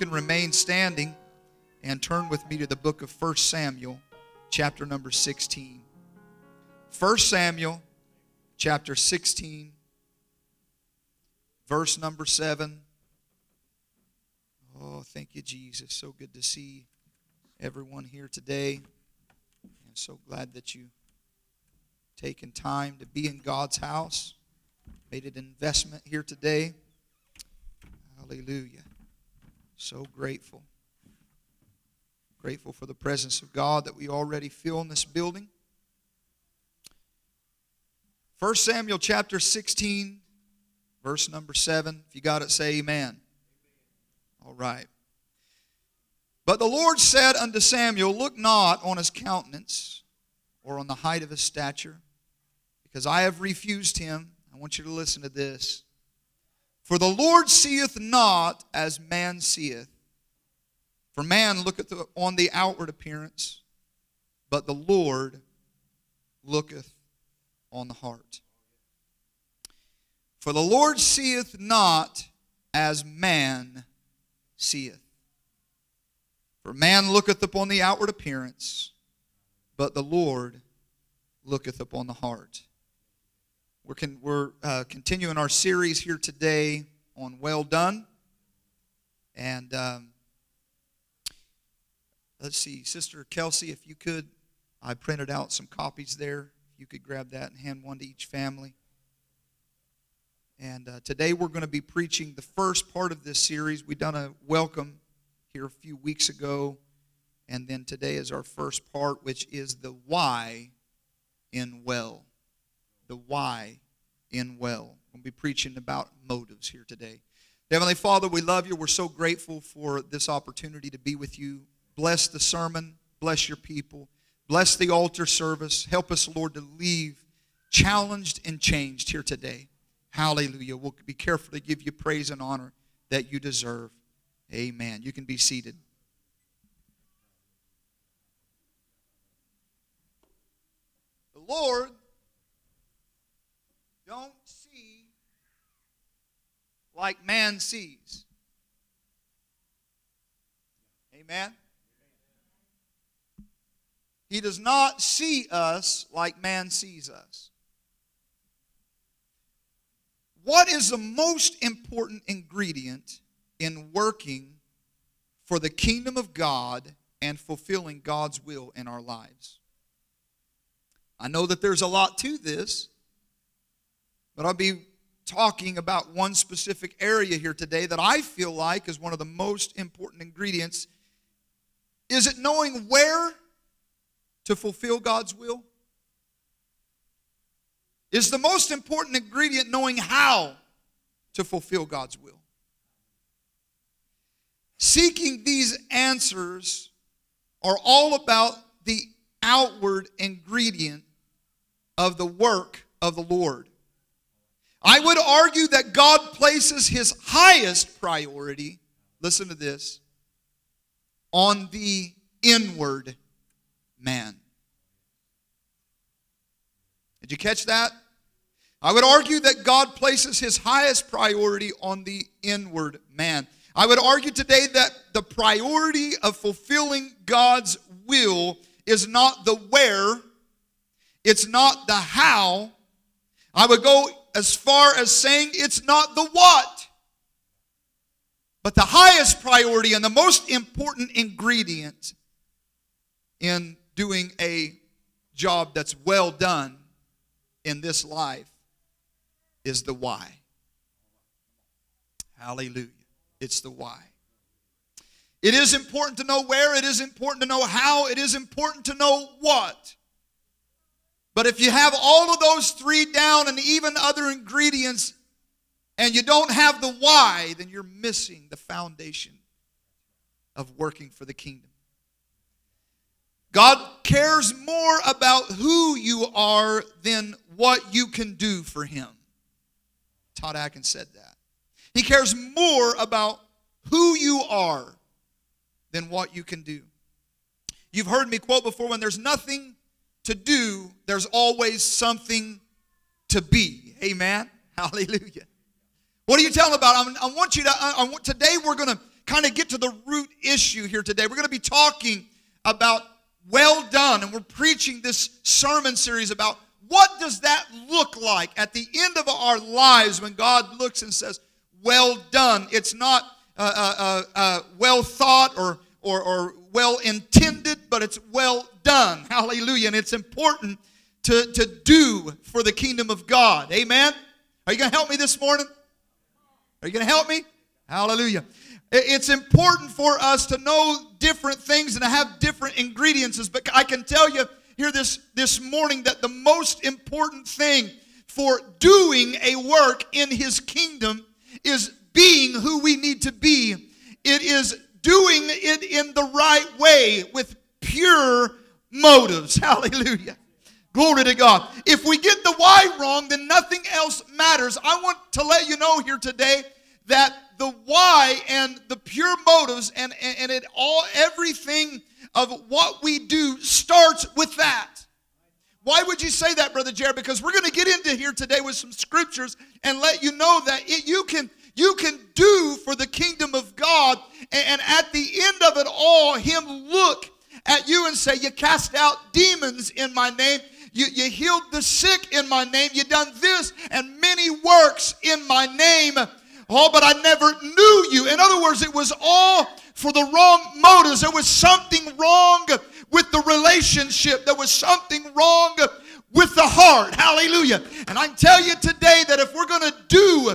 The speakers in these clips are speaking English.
can remain standing and turn with me to the book of 1 Samuel, chapter number 16. 1 Samuel, chapter 16, verse number 7. Oh, thank you, Jesus. So good to see everyone here today. I'm so glad that you taken time to be in God's house, made an investment here today. Hallelujah. So grateful. Grateful for the presence of God that we already feel in this building. 1 Samuel chapter 16, verse number 7. If you got it, say amen. All right. But the Lord said unto Samuel, Look not on his countenance or on the height of his stature, because I have refused him. I want you to listen to this. For the Lord seeth not as man seeth. For man looketh on the outward appearance, but the Lord looketh on the heart. For the Lord seeth not as man seeth. For man looketh upon the outward appearance, but the Lord looketh upon the heart. We're, con- we're uh, continuing our series here today on Well Done. And um, let's see, Sister Kelsey, if you could, I printed out some copies there. You could grab that and hand one to each family. And uh, today we're going to be preaching the first part of this series. we done a welcome here a few weeks ago. And then today is our first part, which is the why in well. The why in well. We'll be preaching about motives here today. Heavenly Father, we love you. We're so grateful for this opportunity to be with you. Bless the sermon, bless your people, bless the altar service. Help us, Lord, to leave challenged and changed here today. Hallelujah. We'll be careful to give you praise and honor that you deserve. Amen. You can be seated. The Lord don't see like man sees. Amen. He does not see us like man sees us. What is the most important ingredient in working for the kingdom of God and fulfilling God's will in our lives? I know that there's a lot to this, but I'll be talking about one specific area here today that I feel like is one of the most important ingredients. Is it knowing where to fulfill God's will? Is the most important ingredient knowing how to fulfill God's will? Seeking these answers are all about the outward ingredient of the work of the Lord. I would argue that God places his highest priority, listen to this, on the inward man. Did you catch that? I would argue that God places his highest priority on the inward man. I would argue today that the priority of fulfilling God's will is not the where, it's not the how. I would go as far as saying it's not the what. But the highest priority and the most important ingredient in doing a job that's well done in this life is the why. Hallelujah. It's the why. It is important to know where, it is important to know how, it is important to know what. But if you have all of those three down and even other ingredients and you don't have the why, then you're missing the foundation of working for the kingdom. God cares more about who you are than what you can do for Him. Todd Atkins said that. He cares more about who you are than what you can do. You've heard me quote before when there's nothing to do, there's always something to be. Amen. Hallelujah. What are you telling about? I, I want you to, I, I want, today we're going to kind of get to the root issue here today. We're going to be talking about well done, and we're preaching this sermon series about what does that look like at the end of our lives when God looks and says, well done. It's not uh, uh, uh, uh well thought or, or, or well intended, but it's well done. Hallelujah. And it's important to, to do for the kingdom of God. Amen. Are you going to help me this morning? Are you going to help me? Hallelujah. It's important for us to know different things and to have different ingredients. But I can tell you here this, this morning that the most important thing for doing a work in His kingdom is being who we need to be. It is doing it in the right way with pure motives. Hallelujah. Glory to God. If we get the why wrong, then nothing else matters. I want to let you know here today that the why and the pure motives and, and, and it all everything of what we do starts with that. Why would you say that, Brother Jared? Because we're going to get into here today with some scriptures and let you know that it, you can you can do for the kingdom of God, and, and at the end of it all, Him look at you and say, "You cast out demons in my name." You, you healed the sick in my name. You done this and many works in my name. Oh, but I never knew you. In other words, it was all for the wrong motives. There was something wrong with the relationship. There was something wrong with the heart. Hallelujah. And I tell you today that if we're going to do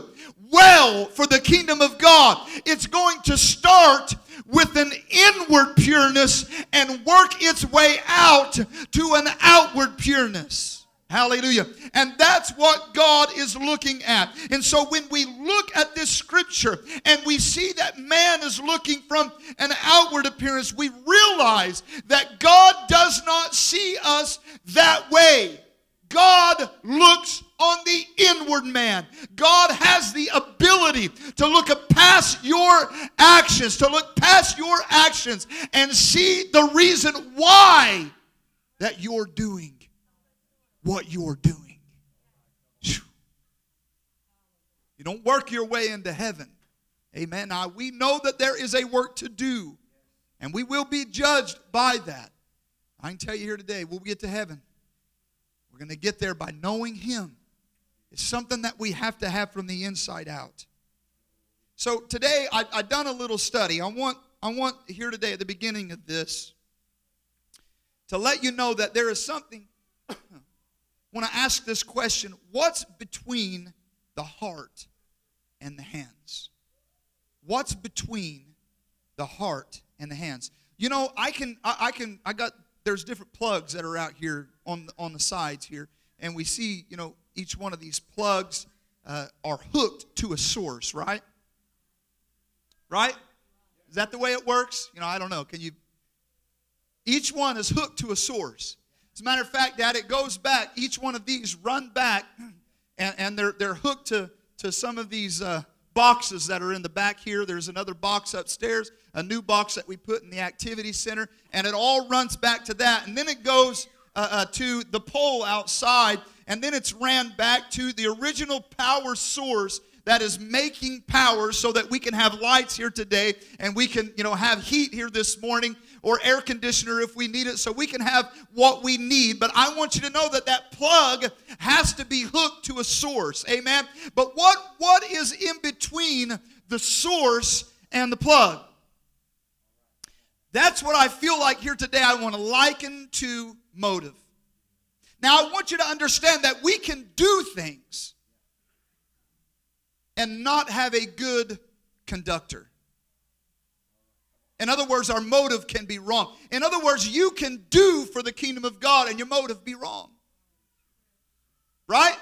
well for the kingdom of God, it's going to start with an inward pureness and work its way out to an outward pureness. Hallelujah. And that's what God is looking at. And so when we look at this scripture and we see that man is looking from an outward appearance, we realize that God does not see us that way. God looks on the inward man. God has the ability to look past your actions, to look past your actions and see the reason why that you're doing what you're doing. You don't work your way into heaven. Amen. Now, we know that there is a work to do, and we will be judged by that. I can tell you here today, we'll get to heaven. We're going to get there by knowing Him. It's something that we have to have from the inside out. So today, I, have done a little study. I want, I want here today at the beginning of this to let you know that there is something. when I ask this question, what's between the heart and the hands? What's between the heart and the hands? You know, I can, I, I can, I got there's different plugs that are out here on the, on the sides here, and we see, you know, each one of these plugs uh, are hooked to a source, right? Right? Is that the way it works? You know, I don't know. Can you? Each one is hooked to a source. As a matter of fact, Dad, it goes back. Each one of these run back, and, and they're they're hooked to to some of these uh, boxes that are in the back here. There's another box upstairs a new box that we put in the activity center, and it all runs back to that. And then it goes uh, uh, to the pole outside, and then it's ran back to the original power source that is making power so that we can have lights here today and we can you know have heat here this morning or air conditioner if we need it so we can have what we need but i want you to know that that plug has to be hooked to a source amen but what what is in between the source and the plug that's what I feel like here today. I want to liken to motive. Now, I want you to understand that we can do things and not have a good conductor. In other words, our motive can be wrong. In other words, you can do for the kingdom of God and your motive be wrong. Right?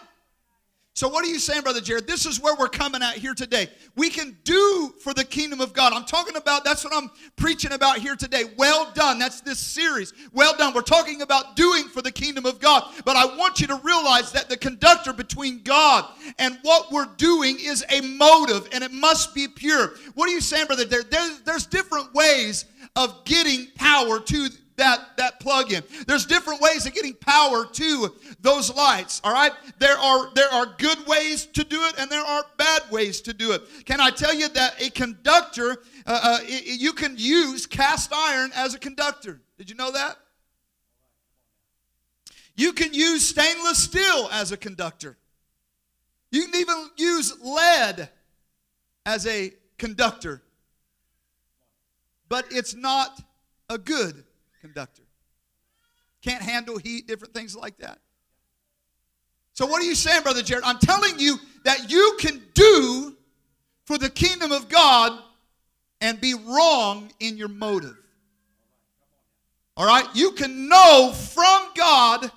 So, what are you saying, Brother Jared? This is where we're coming at here today. We can do for the kingdom of God. I'm talking about, that's what I'm preaching about here today. Well done. That's this series. Well done. We're talking about doing for the kingdom of God. But I want you to realize that the conductor between God and what we're doing is a motive, and it must be pure. What are you saying, Brother? There, there's, there's different ways of getting power to that, that plug in. There's different ways of getting power to those lights, all right? There are, there are good ways to do it and there are bad ways to do it. Can I tell you that a conductor, uh, uh, you can use cast iron as a conductor? Did you know that? You can use stainless steel as a conductor. You can even use lead as a conductor. But it's not a good conductor. Can't handle heat, different things like that. So, what are you saying, Brother Jared? I'm telling you that you can do for the kingdom of God and be wrong in your motive. All right? You can know from God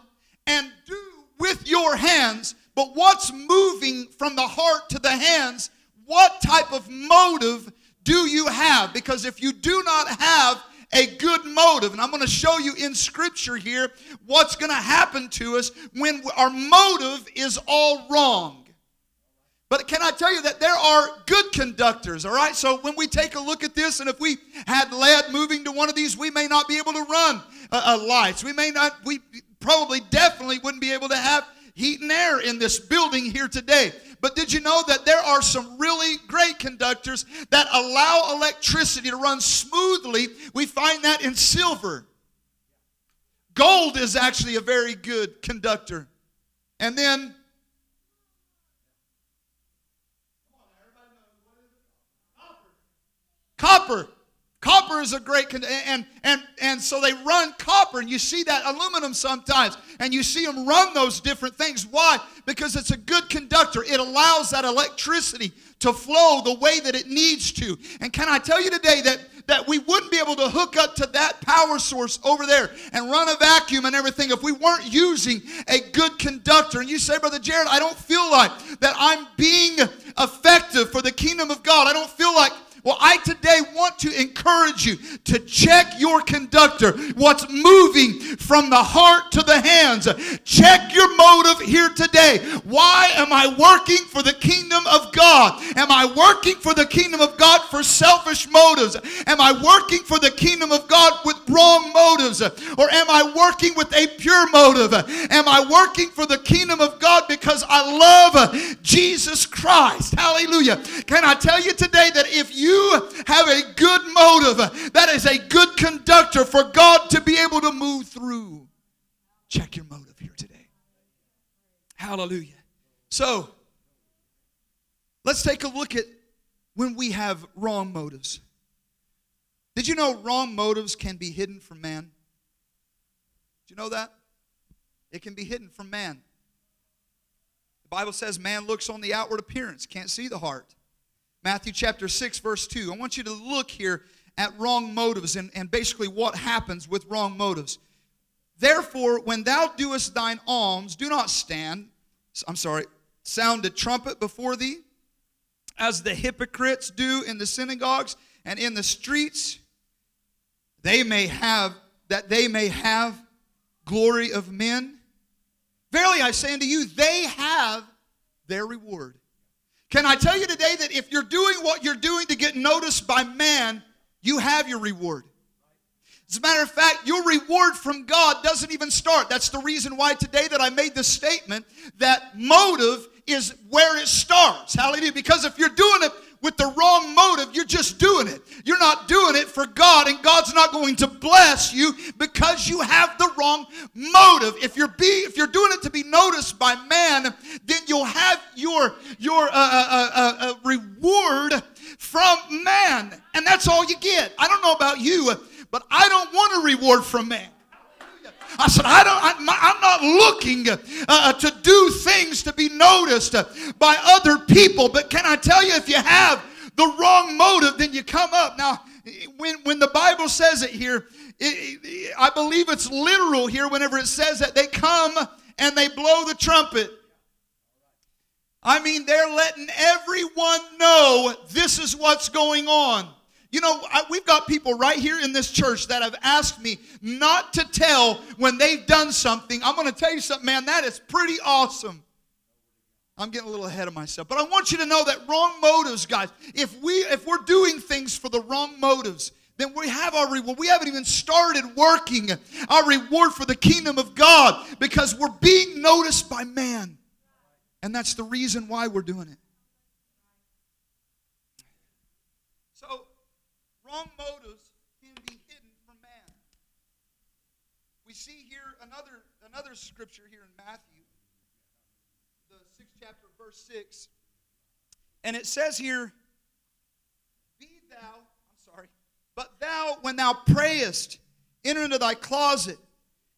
and do with your hands, but what's moving from the heart to the hands? What type of motive do you have? Because if you do not have a good motive, and I'm going to show you in Scripture here what's going to happen to us when our motive is all wrong. But can I tell you that there are good conductors, all right? So when we take a look at this, and if we had lead moving to one of these, we may not be able to run uh, uh, lights. We may not, we probably definitely wouldn't be able to have heat and air in this building here today. But did you know that there are some really conductors that allow electricity to run smoothly? We find that in silver. Gold is actually a very good conductor. And then copper. Copper Copper is a great, and, and, and so they run copper, and you see that aluminum sometimes, and you see them run those different things. Why? Because it's a good conductor. It allows that electricity to flow the way that it needs to. And can I tell you today that, that we wouldn't be able to hook up to that power source over there and run a vacuum and everything if we weren't using a good conductor? And you say, Brother Jared, I don't feel like that I'm being effective for the kingdom of God. I don't feel like well, I today want to encourage you to check your conductor, what's moving from the heart to the hands. Check your motive here today. Why am I working for the kingdom of God? Am I working for the kingdom of God for selfish motives? Am I working for the kingdom of God with wrong motives? Or am I working with a pure motive? Am I working for the kingdom of God because I love Jesus Christ? Hallelujah. Can I tell you today that if you you have a good motive, that is a good conductor for God to be able to move through. Check your motive here today. Hallelujah. So, let's take a look at when we have wrong motives. Did you know wrong motives can be hidden from man? Do you know that? It can be hidden from man. The Bible says man looks on the outward appearance, can't see the heart. Matthew chapter 6, verse 2. I want you to look here at wrong motives and, and basically what happens with wrong motives. Therefore, when thou doest thine alms, do not stand, I'm sorry, sound a trumpet before thee, as the hypocrites do in the synagogues and in the streets, they may have, that they may have glory of men. Verily I say unto you, they have their reward. Can I tell you today that if you're doing what you're doing to get noticed by man, you have your reward. As a matter of fact, your reward from God doesn't even start. That's the reason why today that I made the statement that motive is where it starts. Hallelujah. Because if you're doing it with the wrong motive, you're just doing it. You're not doing it for God, and God's not going to bless you because you have the wrong motive. If you're be if you're doing it to be noticed by man, then you'll have your your uh, uh, uh, uh reward from man, and that's all you get. I don't know about you, but I don't want a reward from man. I said, I don't, I, am not looking uh, uh, to do things to be noticed by other people. But can I tell you, if you have the wrong motive, then you come up. Now, when, when the Bible says it here, it, it, I believe it's literal here whenever it says that they come and they blow the trumpet. I mean, they're letting everyone know this is what's going on. You know, I, we've got people right here in this church that have asked me not to tell when they've done something. I'm going to tell you something, man, that is pretty awesome. I'm getting a little ahead of myself, but I want you to know that wrong motives, guys. If we if we're doing things for the wrong motives, then we have our reward. We haven't even started working our reward for the kingdom of God because we're being noticed by man. And that's the reason why we're doing it. So, wrong motives can be hidden from man. We see here another, another scripture here in Matthew, the sixth chapter, verse 6. And it says here, Be thou, I'm sorry, but thou, when thou prayest, enter into thy closet.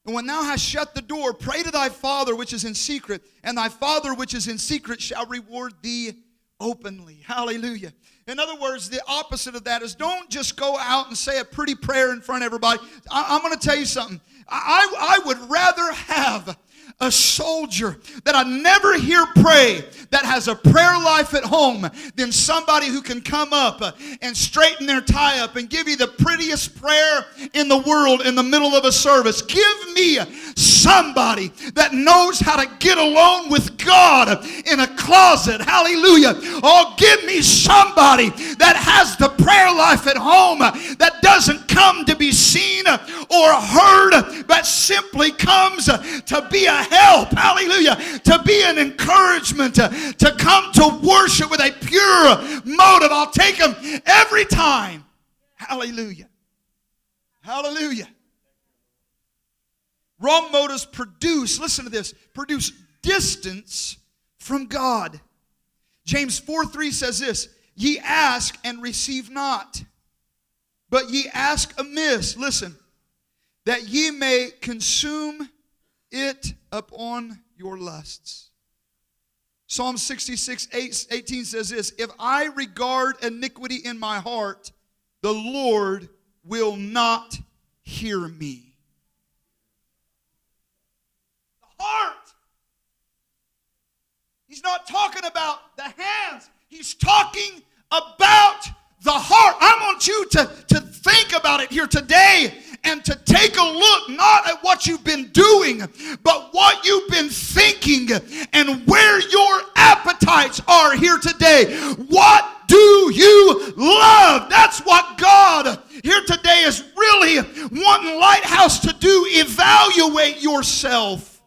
And when thou hast shut the door, pray to thy Father which is in secret, and thy Father which is in secret shall reward thee openly. Hallelujah. In other words, the opposite of that is don't just go out and say a pretty prayer in front of everybody. I, am going to tell you something. I, I would rather have a soldier that I never hear pray that has a prayer life at home than somebody who can come up and straighten their tie up and give you the prettiest prayer in the world in the middle of a service. Give me somebody that knows how to get alone with God in a closet. Hallelujah. Oh, give me somebody that has the prayer life at home that doesn't come to be seen or heard, but simply comes to be a help, hallelujah, to be an encouragement, to, to come to worship with a pure motive. I'll take them every time. Hallelujah. Hallelujah. Wrong motives produce, listen to this, produce distance from God. James 4 3 says this Ye ask and receive not, but ye ask amiss, listen, that ye may consume it upon your lusts. Psalm 66, 18 says this If I regard iniquity in my heart, the Lord will not hear me. The heart. He's not talking about the hands, he's talking about the heart. I want you to, to think about it here today and to take a look not at what you've been doing, but what you've been thinking and where your appetites are here today. What do you love? That's what God here today is really wanting Lighthouse to do. Evaluate yourself.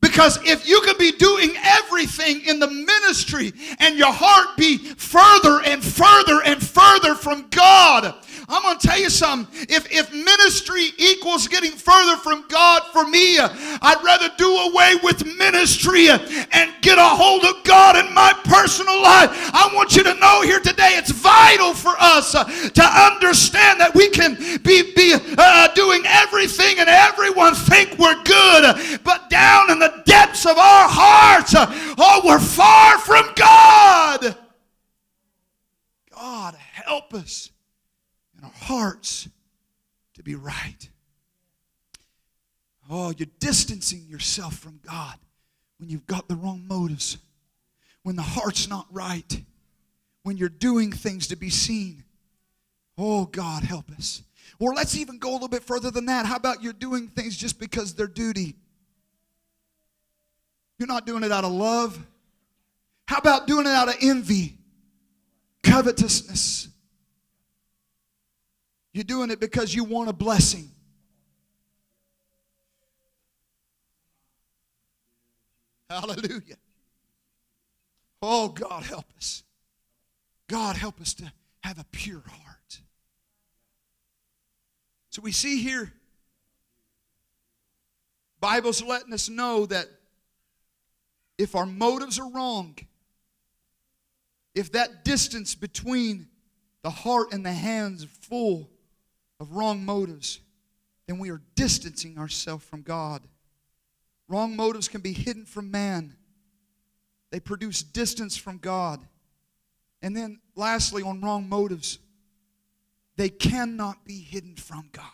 Because if you could be doing everything in the ministry and your heart be further and further and further from God, I'm going to tell you something. If, if ministry equals getting further from God for me, I'd rather do away with ministry and get a hold of God in my personal life. I want you to know here today it's vital for us uh, to understand that we can be, be uh, doing everything and everyone think we're good, but down in the depths of our hearts, uh, oh, we're far from God. God, help us and our hearts to be right. Oh, you're distancing yourself from God when you've got the wrong motives, when the heart's not right, when you're doing things to be seen. Oh, God, help us. Or let's even go a little bit further than that. How about you're doing things just because they're duty? You're not doing it out of love. How about doing it out of envy, covetousness? You're doing it because you want a blessing. Hallelujah. Oh, God, help us. God, help us to have a pure heart. So we see here, Bible's letting us know that if our motives are wrong, if that distance between the heart and the hands full, of wrong motives, then we are distancing ourselves from God. Wrong motives can be hidden from man, they produce distance from God. And then, lastly, on wrong motives, they cannot be hidden from God.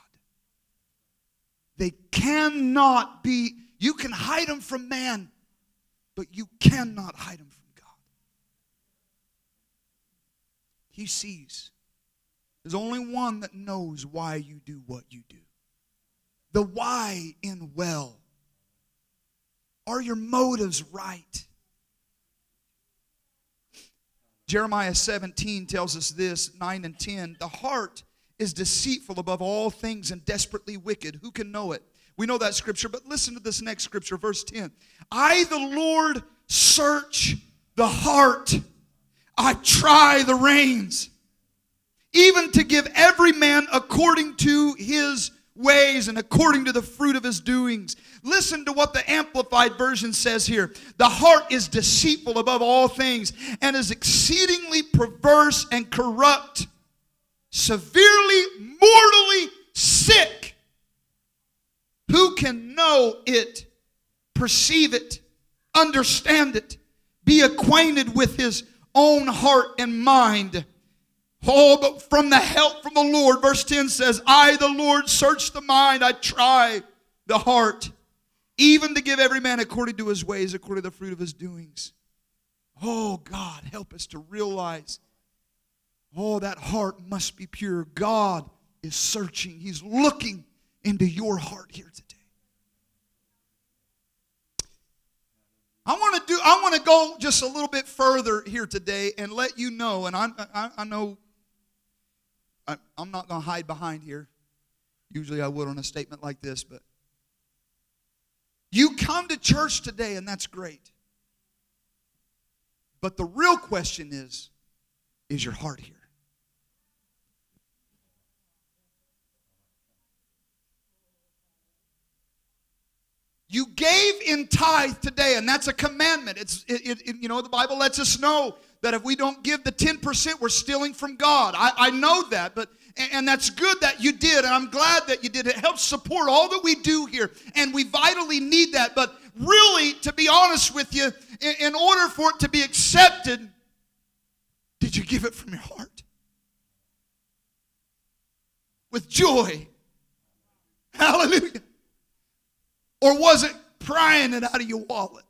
They cannot be, you can hide them from man, but you cannot hide them from God. He sees. There's only one that knows why you do what you do. The why in well. Are your motives right? Jeremiah 17 tells us this 9 and 10. The heart is deceitful above all things and desperately wicked. Who can know it? We know that scripture, but listen to this next scripture, verse 10. I, the Lord, search the heart, I try the reins, even to give every man according to his ways and according to the fruit of his doings. Listen to what the Amplified Version says here. The heart is deceitful above all things and is exceedingly perverse and corrupt, severely, mortally sick. Who can know it, perceive it, understand it, be acquainted with his own heart and mind? Oh, but from the help from the Lord, verse 10 says, I, the Lord, search the mind, I try the heart, even to give every man according to his ways, according to the fruit of his doings. Oh, God, help us to realize, oh, that heart must be pure. God is searching, He's looking into your heart here today. I want to do. I want to go just a little bit further here today and let you know. And I, I, I know I, am not going to hide behind here. Usually I would on a statement like this, but you come to church today, and that's great. But the real question is is your heart here? You gave in tithe today, and that's a commandment. It's it, it, you know the Bible lets us know that if we don't give the 10%, we're stealing from God. I, I know that, but and that's good that you did, and I'm glad that you did. It helps support all that we do here, and we vitally need that. But really, to be honest with you, in, in order for it to be accepted, did you give it from your heart? With joy. Hallelujah. Or was it prying it out of your wallet?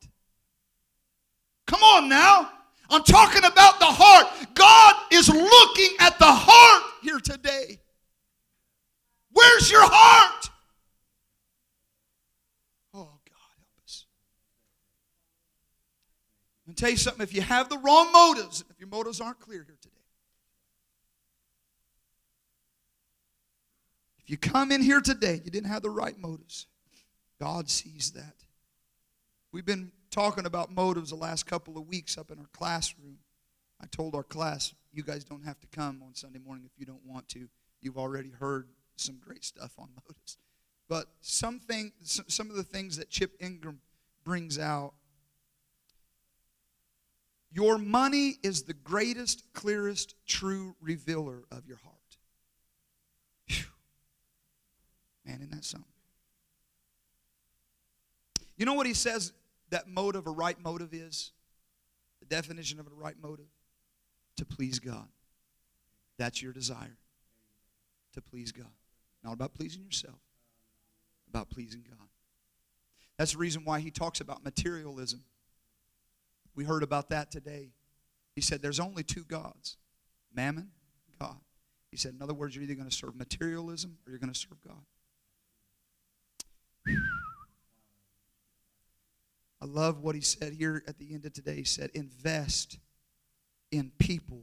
Come on now. I'm talking about the heart. God is looking at the heart here today. Where's your heart? Oh, God, help us. I'm going to tell you something. If you have the wrong motives, if your motives aren't clear here today, if you come in here today, you didn't have the right motives, God sees that. We've been talking about motives the last couple of weeks up in our classroom. I told our class, you guys don't have to come on Sunday morning if you don't want to. You've already heard some great stuff on motives. But something, some of the things that Chip Ingram brings out your money is the greatest, clearest, true revealer of your heart. Whew. Man, isn't that something? You know what he says that motive, a right motive is? The definition of a right motive? To please God. That's your desire. To please God. Not about pleasing yourself, about pleasing God. That's the reason why he talks about materialism. We heard about that today. He said there's only two gods mammon, God. He said, in other words, you're either going to serve materialism or you're going to serve God. I love what he said here at the end of today. He said, invest in people,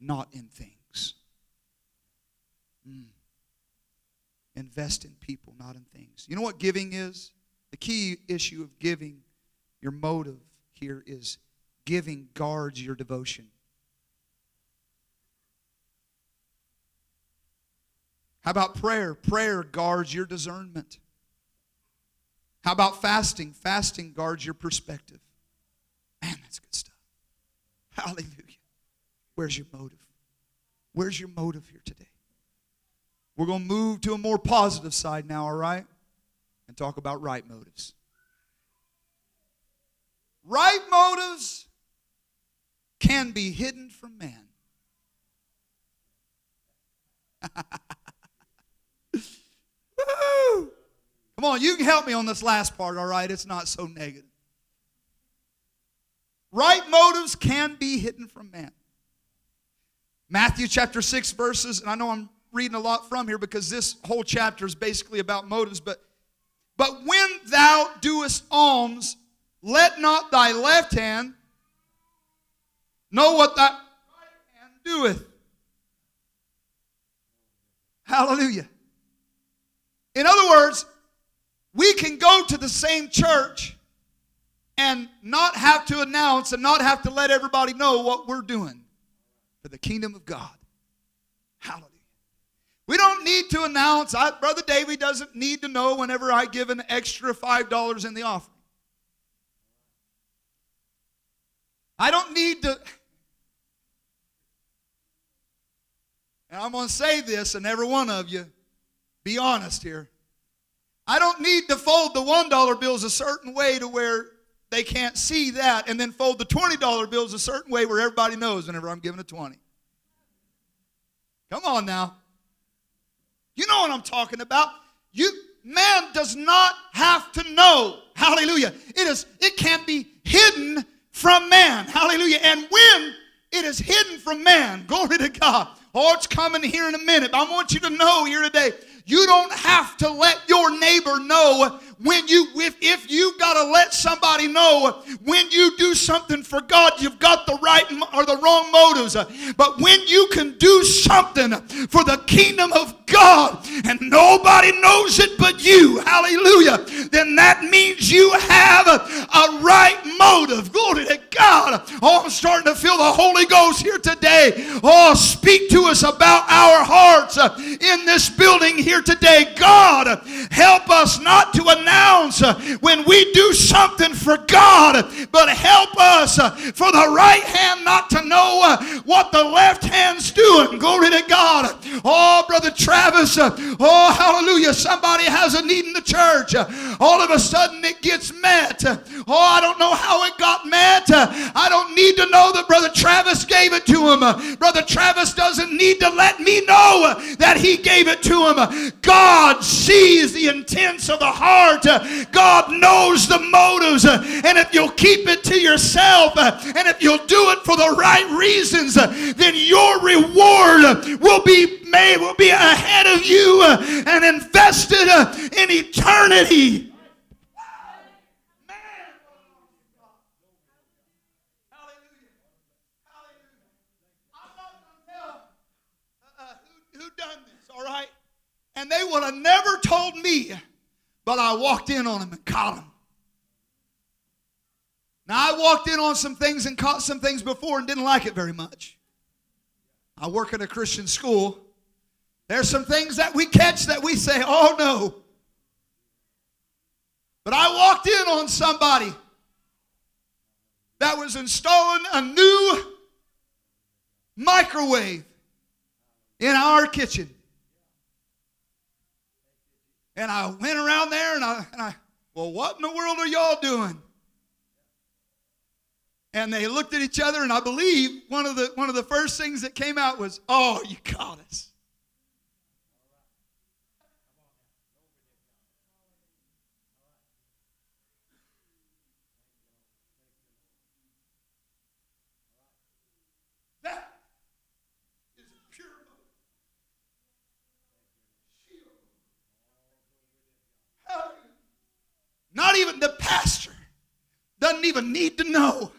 not in things. Mm. Invest in people, not in things. You know what giving is? The key issue of giving, your motive here is giving guards your devotion. How about prayer? Prayer guards your discernment. How about fasting? Fasting guards your perspective. Man, that's good stuff. Hallelujah. Where's your motive? Where's your motive here today? We're going to move to a more positive side now, all right? And talk about right motives. Right motives can be hidden from man. Woo! Come on, you can help me on this last part, all right? It's not so negative. Right motives can be hidden from man. Matthew chapter 6 verses, and I know I'm reading a lot from here because this whole chapter is basically about motives, but but when thou doest alms, let not thy left hand know what thy right hand doeth. Hallelujah. In other words, we can go to the same church and not have to announce and not have to let everybody know what we're doing for the kingdom of God. Hallelujah. We don't need to announce. I, Brother Davy doesn't need to know whenever I give an extra $5 in the offering. I don't need to. And I'm going to say this, and every one of you, be honest here. I don't need to fold the $1 bills a certain way to where they can't see that and then fold the $20 bills a certain way where everybody knows whenever I'm giving a 20. Come on now. You know what I'm talking about. You man does not have to know. Hallelujah. It is it can be hidden from man. Hallelujah. And when it is hidden from man, glory to God. Oh, it's coming here in a minute. I want you to know here today, you don't have to let your neighbor know when you if, if you got to let somebody know when you do something for God you've got the right or the wrong motives. But when you can do something for the kingdom of God and nobody knows it but you. Hallelujah. Then that means you have a, a right motive. Glory to God. Oh I'm starting to feel the Holy Ghost here today. Oh speak to us about our hearts in this building here today. God help us not to announce uh, when we do something for God, but help us uh, for the right hand not to know uh, what the left hand's doing. Glory to God. Oh, Brother Travis, oh, hallelujah. Somebody has a need in the church. All of a sudden it gets met. Oh, I don't know how it got met. I don't need to know that Brother Travis gave it to him. Brother Travis doesn't need to let me know that he gave it to him. God sees the intents of the heart. God knows the motives. And if you'll keep it to yourself and if you'll do it for the right reasons, then your reward will be made, will be ahead of you and invested in eternity. all right? And they would have never told me but I walked in on them and caught them. Now, I walked in on some things and caught some things before and didn't like it very much. I work at a Christian school. There's some things that we catch that we say, oh no. But I walked in on somebody that was installing a new microwave in our kitchen. And I went around there and I, and I, well, what in the world are y'all doing? And they looked at each other, and I believe one of the one of the first things that came out was, "Oh, you caught us." Not even the pastor doesn't even need to know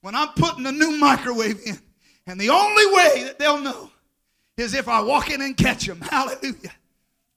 when I'm putting a new microwave in. And the only way that they'll know is if I walk in and catch them. Hallelujah.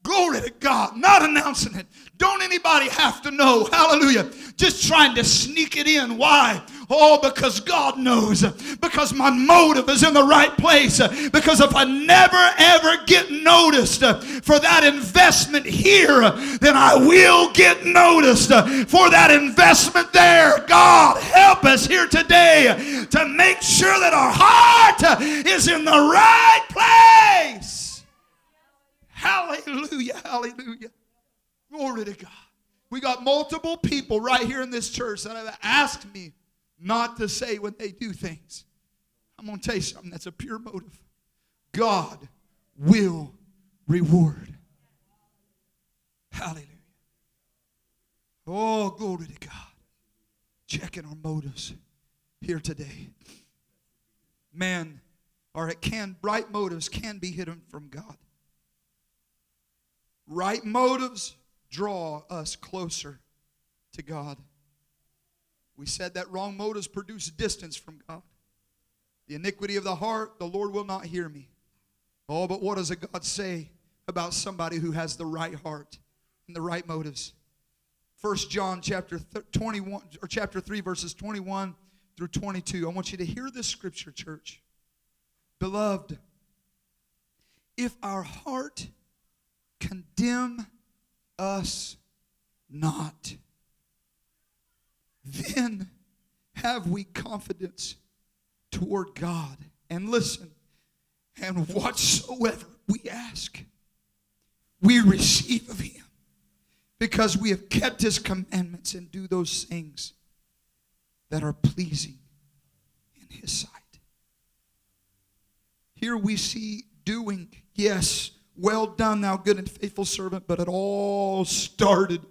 Glory to God. Not announcing it. Don't anybody have to know. Hallelujah. Just trying to sneak it in. Why? Oh, because God knows. Because my motive is in the right place. Because if I never ever get noticed for that investment here, then I will get noticed for that investment there. God, help us here today to make sure that our heart is in the right place. Hallelujah. Hallelujah. Glory to God. We got multiple people right here in this church that have asked me not to say when they do things. I'm going to tell you something that's a pure motive. God will reward. Hallelujah. Oh, glory to God. Checking our motives here today. Man, or it can, right motives can be hidden from God. Right motives draw us closer to God. We said that wrong motives produce distance from God. The iniquity of the heart, the Lord will not hear me. Oh, but what does a God say about somebody who has the right heart and the right motives? First John chapter 21 or chapter 3 verses 21 through 22. I want you to hear this scripture, church. Beloved, if our heart condemn us not, then have we confidence toward God. And listen, and whatsoever we ask, we receive of Him because we have kept His commandments and do those things that are pleasing in His sight. Here we see doing, yes, well done, thou good and faithful servant, but it all started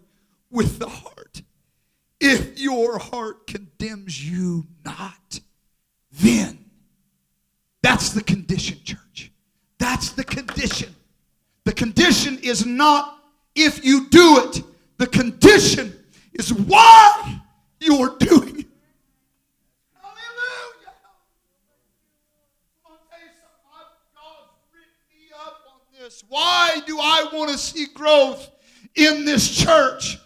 with the heart. If your heart condemns you not, then that's the condition, church. That's the condition. The condition is not if you do it, the condition is why you're doing it. Why do I want to see growth in this church?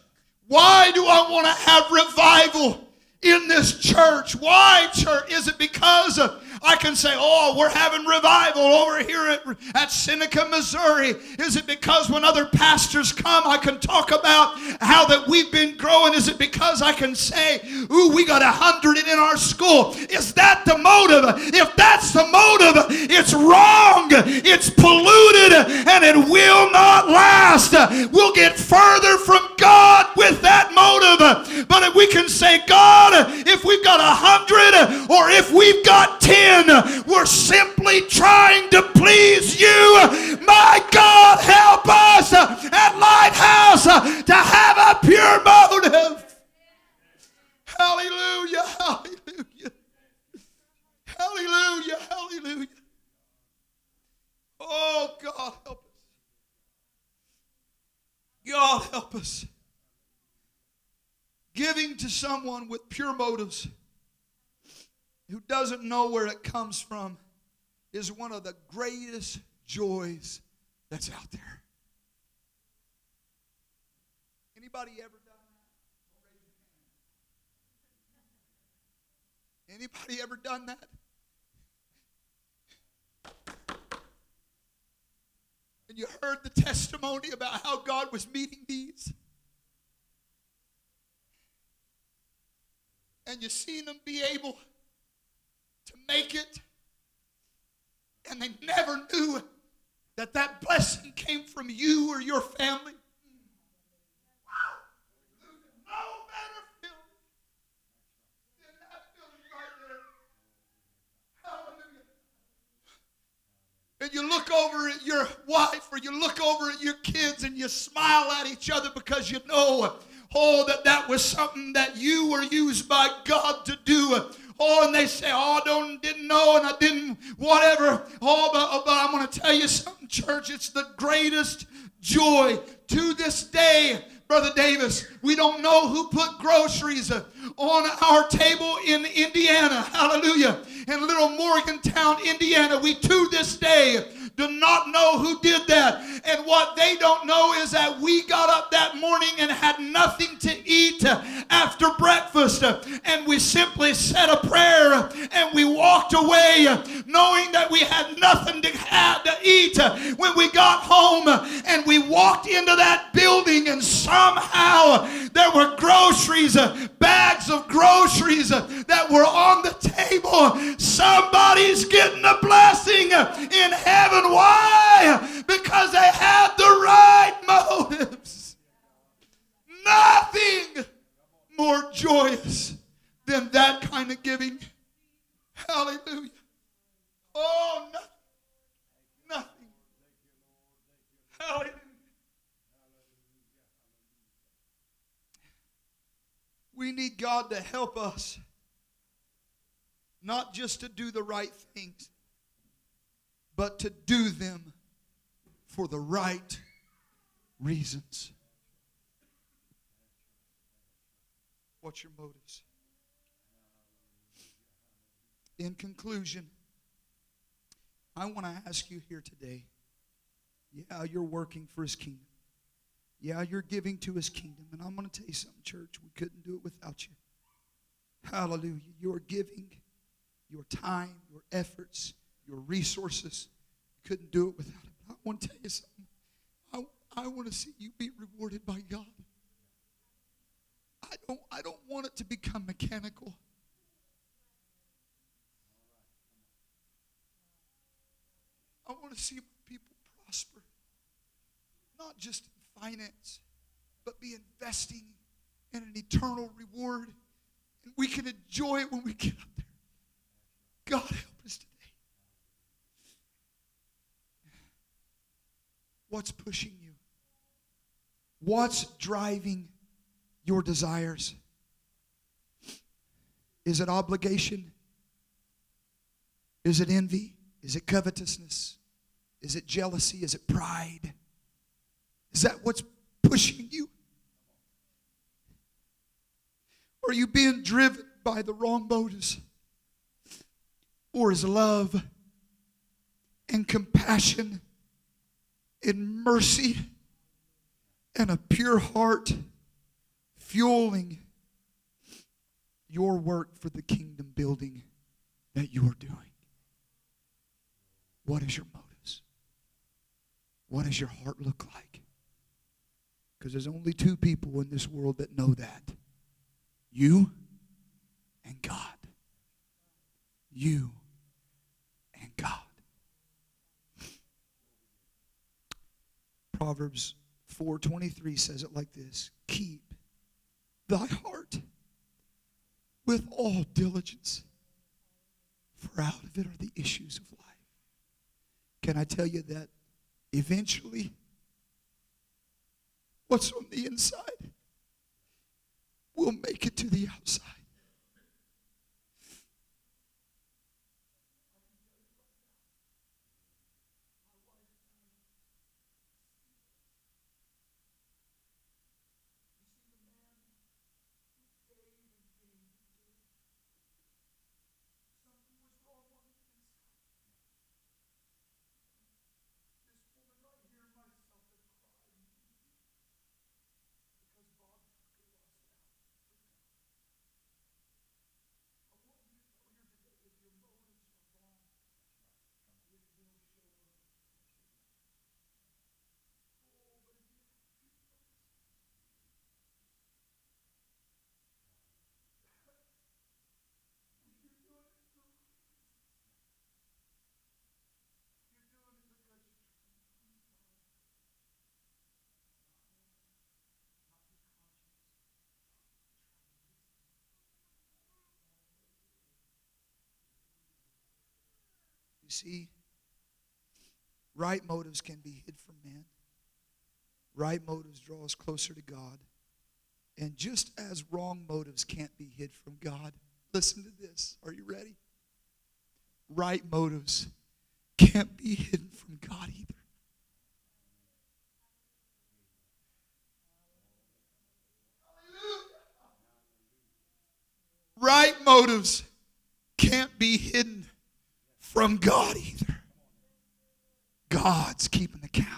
Why do I want to have revival in this church? Why, church? Is it because of I can say, oh, we're having revival over here at, at Seneca, Missouri. Is it because when other pastors come, I can talk about how that we've been growing? Is it because I can say, ooh, we got a hundred in our school? Is that the motive? If that's the motive, it's wrong. It's polluted and it will not last. We'll get further from God with that motive. But if we can say, God, if we've got a hundred or if we've got ten, sin. We're simply trying to please you. My God, help us at Lighthouse to have a pure motive. Hallelujah, hallelujah. Hallelujah, hallelujah. Oh, God, help us. God, help us. Giving to someone with pure motives who doesn't know where it comes from is one of the greatest joys that's out there. Anybody ever done that? Anybody ever done that? And you heard the testimony about how God was meeting needs. And you seen them be able to make it, and they never knew that that blessing came from you or your family. and you look over at your wife or you look over at your kids and you smile at each other because you know, oh, that that was something that you were used by God to do. Oh, and they say, oh, I don't, didn't know and I didn't, whatever. Oh, but, uh, but I'm going to tell you something, church. It's the greatest joy to this day. Brother Davis, we don't know who put groceries uh, on our table in Indiana. Hallelujah. In little Morgantown, Indiana, we to this day do not know who did that. And what they don't know is that we got up that morning and had nothing to eat uh, after breakfast. Uh, We simply said a prayer and we walked away knowing that we had nothing to, have to eat when we got home. And we walked into that building and somehow there were groceries, bags of groceries that were on the table. Somebody's getting a blessing in heaven why? Because they had the right motives. Nothing more joyous than that kind of giving. Hallelujah. Oh, nothing. Nothing. Hallelujah. We need God to help us, not just to do the right things, but to do them for the right reasons. What's your motives? In conclusion, I want to ask you here today yeah, you're working for his kingdom. Yeah, you're giving to his kingdom. And I'm going to tell you something, church. We couldn't do it without you. Hallelujah. You're giving your time, your efforts, your resources. You couldn't do it without it. I want to tell you something. I, I want to see you be rewarded by God. I don't, I don't want it to become mechanical. I want to see people prosper, not just in finance, but be investing in an eternal reward. And we can enjoy it when we get up there. God help us today. What's pushing you? What's driving your desires? Is it obligation? Is it envy? Is it covetousness? Is it jealousy? Is it pride? Is that what's pushing you? Are you being driven by the wrong motives? Or is love and compassion and mercy and a pure heart fueling your work for the kingdom building that you are doing? What is your motives? What does your heart look like? Because there's only two people in this world that know that you and God. You and God. Proverbs 4:23 says it like this: Keep thy heart with all diligence, for out of it are the issues of life. Can I tell you that eventually what's on the inside will make it to the outside? See, right motives can be hid from man. Right motives draw us closer to God. And just as wrong motives can't be hid from God, listen to this. Are you ready? Right motives can't be hidden from God either. Right motives can't be hidden from God either. God's keeping account.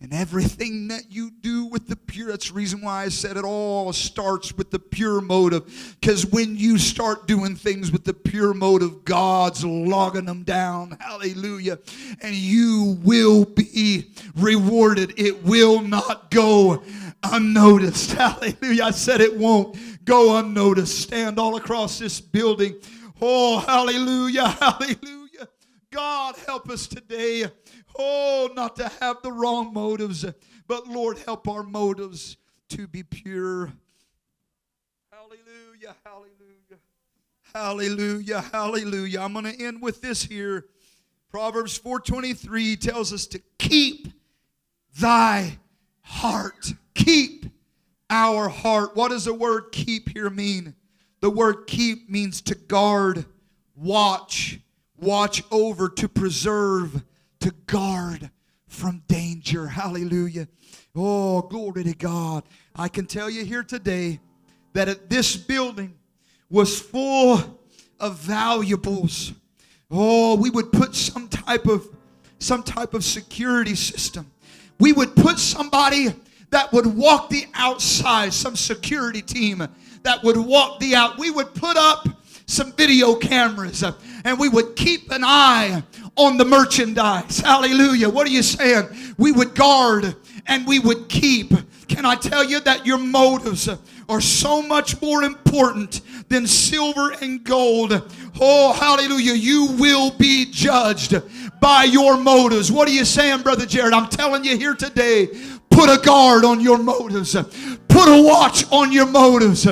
And everything that you do with the pure, that's the reason why I said it all starts with the pure motive. Because when you start doing things with the pure motive, God's logging them down. Hallelujah. And you will be rewarded. It will not go unnoticed. Hallelujah. I said it won't go unnoticed. Stand all across this building Oh, hallelujah, hallelujah. God, help us today. Oh, not to have the wrong motives, but Lord, help our motives to be pure. Hallelujah, hallelujah, hallelujah, hallelujah. I'm going to end with this here. Proverbs 4:23 tells us to keep thy heart. Keep our heart. What does the word keep here mean? The word keep means to guard, watch, watch over, to preserve, to guard from danger. Hallelujah. Oh, glory to God. I can tell you here today that this building was full of valuables. Oh, we would put some type of some type of security system. We would put somebody that would walk the outside, some security team that would walk the out. We would put up some video cameras uh, and we would keep an eye on the merchandise. Hallelujah. What are you saying? We would guard and we would keep. Can I tell you that your motives are so much more important than silver and gold? Oh, hallelujah. You will be judged by your motives. What are you saying, Brother Jared? I'm telling you here today put a guard on your motives, put a watch on your motives.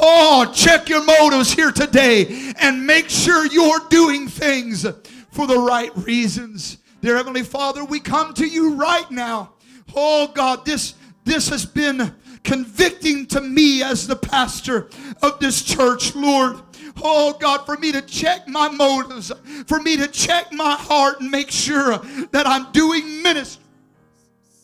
Oh, check your motives here today and make sure you're doing things for the right reasons. Dear Heavenly Father, we come to you right now. Oh God, this this has been convicting to me as the pastor of this church, Lord. Oh God, for me to check my motives, for me to check my heart and make sure that I'm doing ministry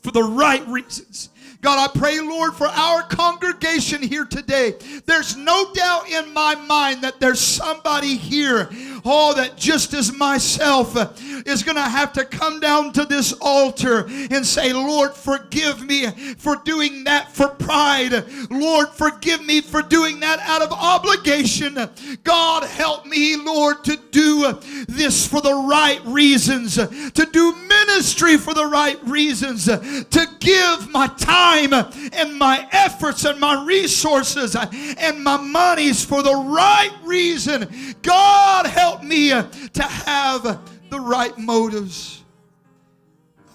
for the right reasons. God, I pray, Lord, for our congregation here today. There's no doubt in my mind that there's somebody here, oh, that just as myself uh, is going to have to come down to this altar and say, Lord, forgive me for doing that for pride. Lord, forgive me for doing that out of obligation. God, help me, Lord, to do this for the right reasons, to do ministry for the right reasons, to give my time and my efforts and my resources and my monies for the right reason. God help me to have the right motives.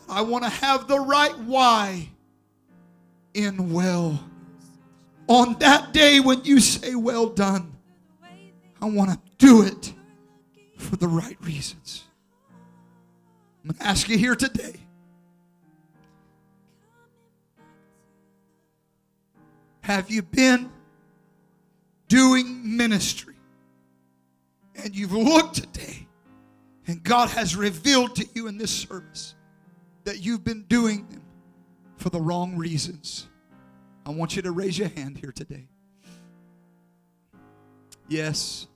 I want to have the right why in well. On that day when you say, Well done, I want to do it for the right reasons. I'm going to ask you here today Have you been doing ministry? And you've looked today, and God has revealed to you in this service that you've been doing them for the wrong reasons. I want you to raise your hand here today. Yes,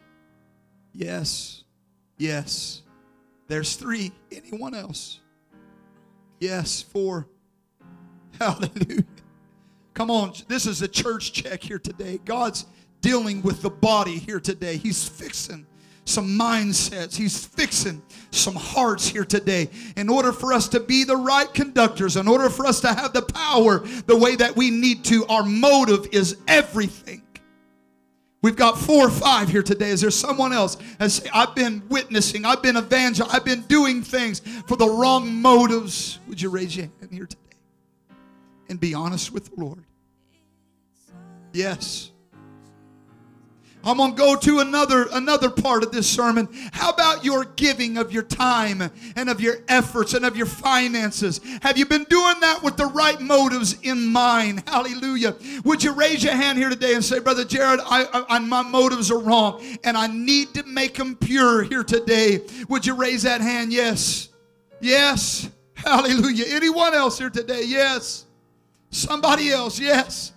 yes, yes. There's three. Anyone else? Yes, four. Hallelujah. Come on, this is a church check here today. God's dealing with the body here today. He's fixing some mindsets. He's fixing some hearts here today. In order for us to be the right conductors, in order for us to have the power the way that we need to, our motive is everything. We've got four or five here today. Is there someone else I've been witnessing, I've been evangelizing, I've been doing things for the wrong motives? Would you raise your hand here today? and be honest with the Lord. Yes. I'm going to go to another another part of this sermon. How about your giving of your time and of your efforts and of your finances? Have you been doing that with the right motives in mind? Hallelujah. Would you raise your hand here today and say, Brother Jared, I, I, my motives are wrong and I need to make them pure here today? Would you raise that hand? Yes. Yes. Hallelujah. Anyone else here today? Yes. Somebody else, yes.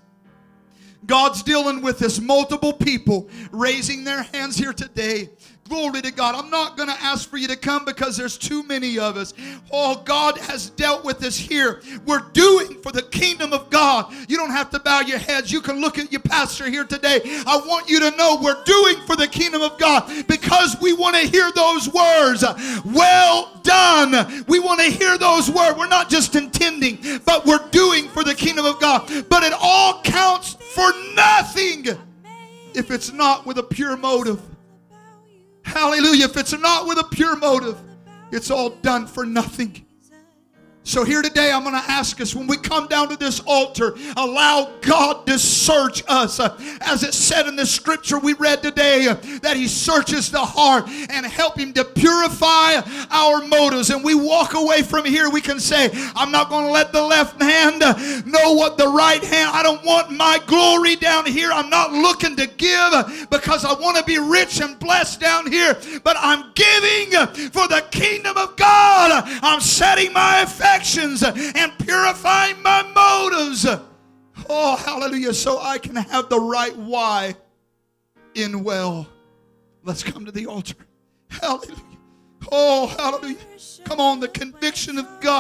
God's dealing with this multiple people raising their hands here today Glory to God. I'm not going to ask for you to come because there's too many of us. Oh, God has dealt with us here. We're doing for the kingdom of God. You don't have to bow your heads. You can look at your pastor here today. I want you to know we're doing for the kingdom of God because we want to hear those words. Well done. We want to hear those words. We're not just intending, but we're doing for the kingdom of God. But it all counts for nothing if it's not with a pure motive. Hallelujah. If it's not with a pure motive, it's all done for nothing. So, here today, I'm going to ask us when we come down to this altar, allow God to search us. Uh, as it said in the scripture we read today, uh, that He searches the heart and help Him to purify our motives. And we walk away from here, we can say, I'm not going to let the left hand uh, know what the right hand, I don't want my glory down here. I'm not looking to give because I want to be rich and blessed down here, but I'm giving for the kingdom of God. I'm setting my affection actions and purifying my motives. Oh, hallelujah. So I can have the right why in well. Let's come to the altar. Hallelujah. Oh, hallelujah. Come on, the conviction of God.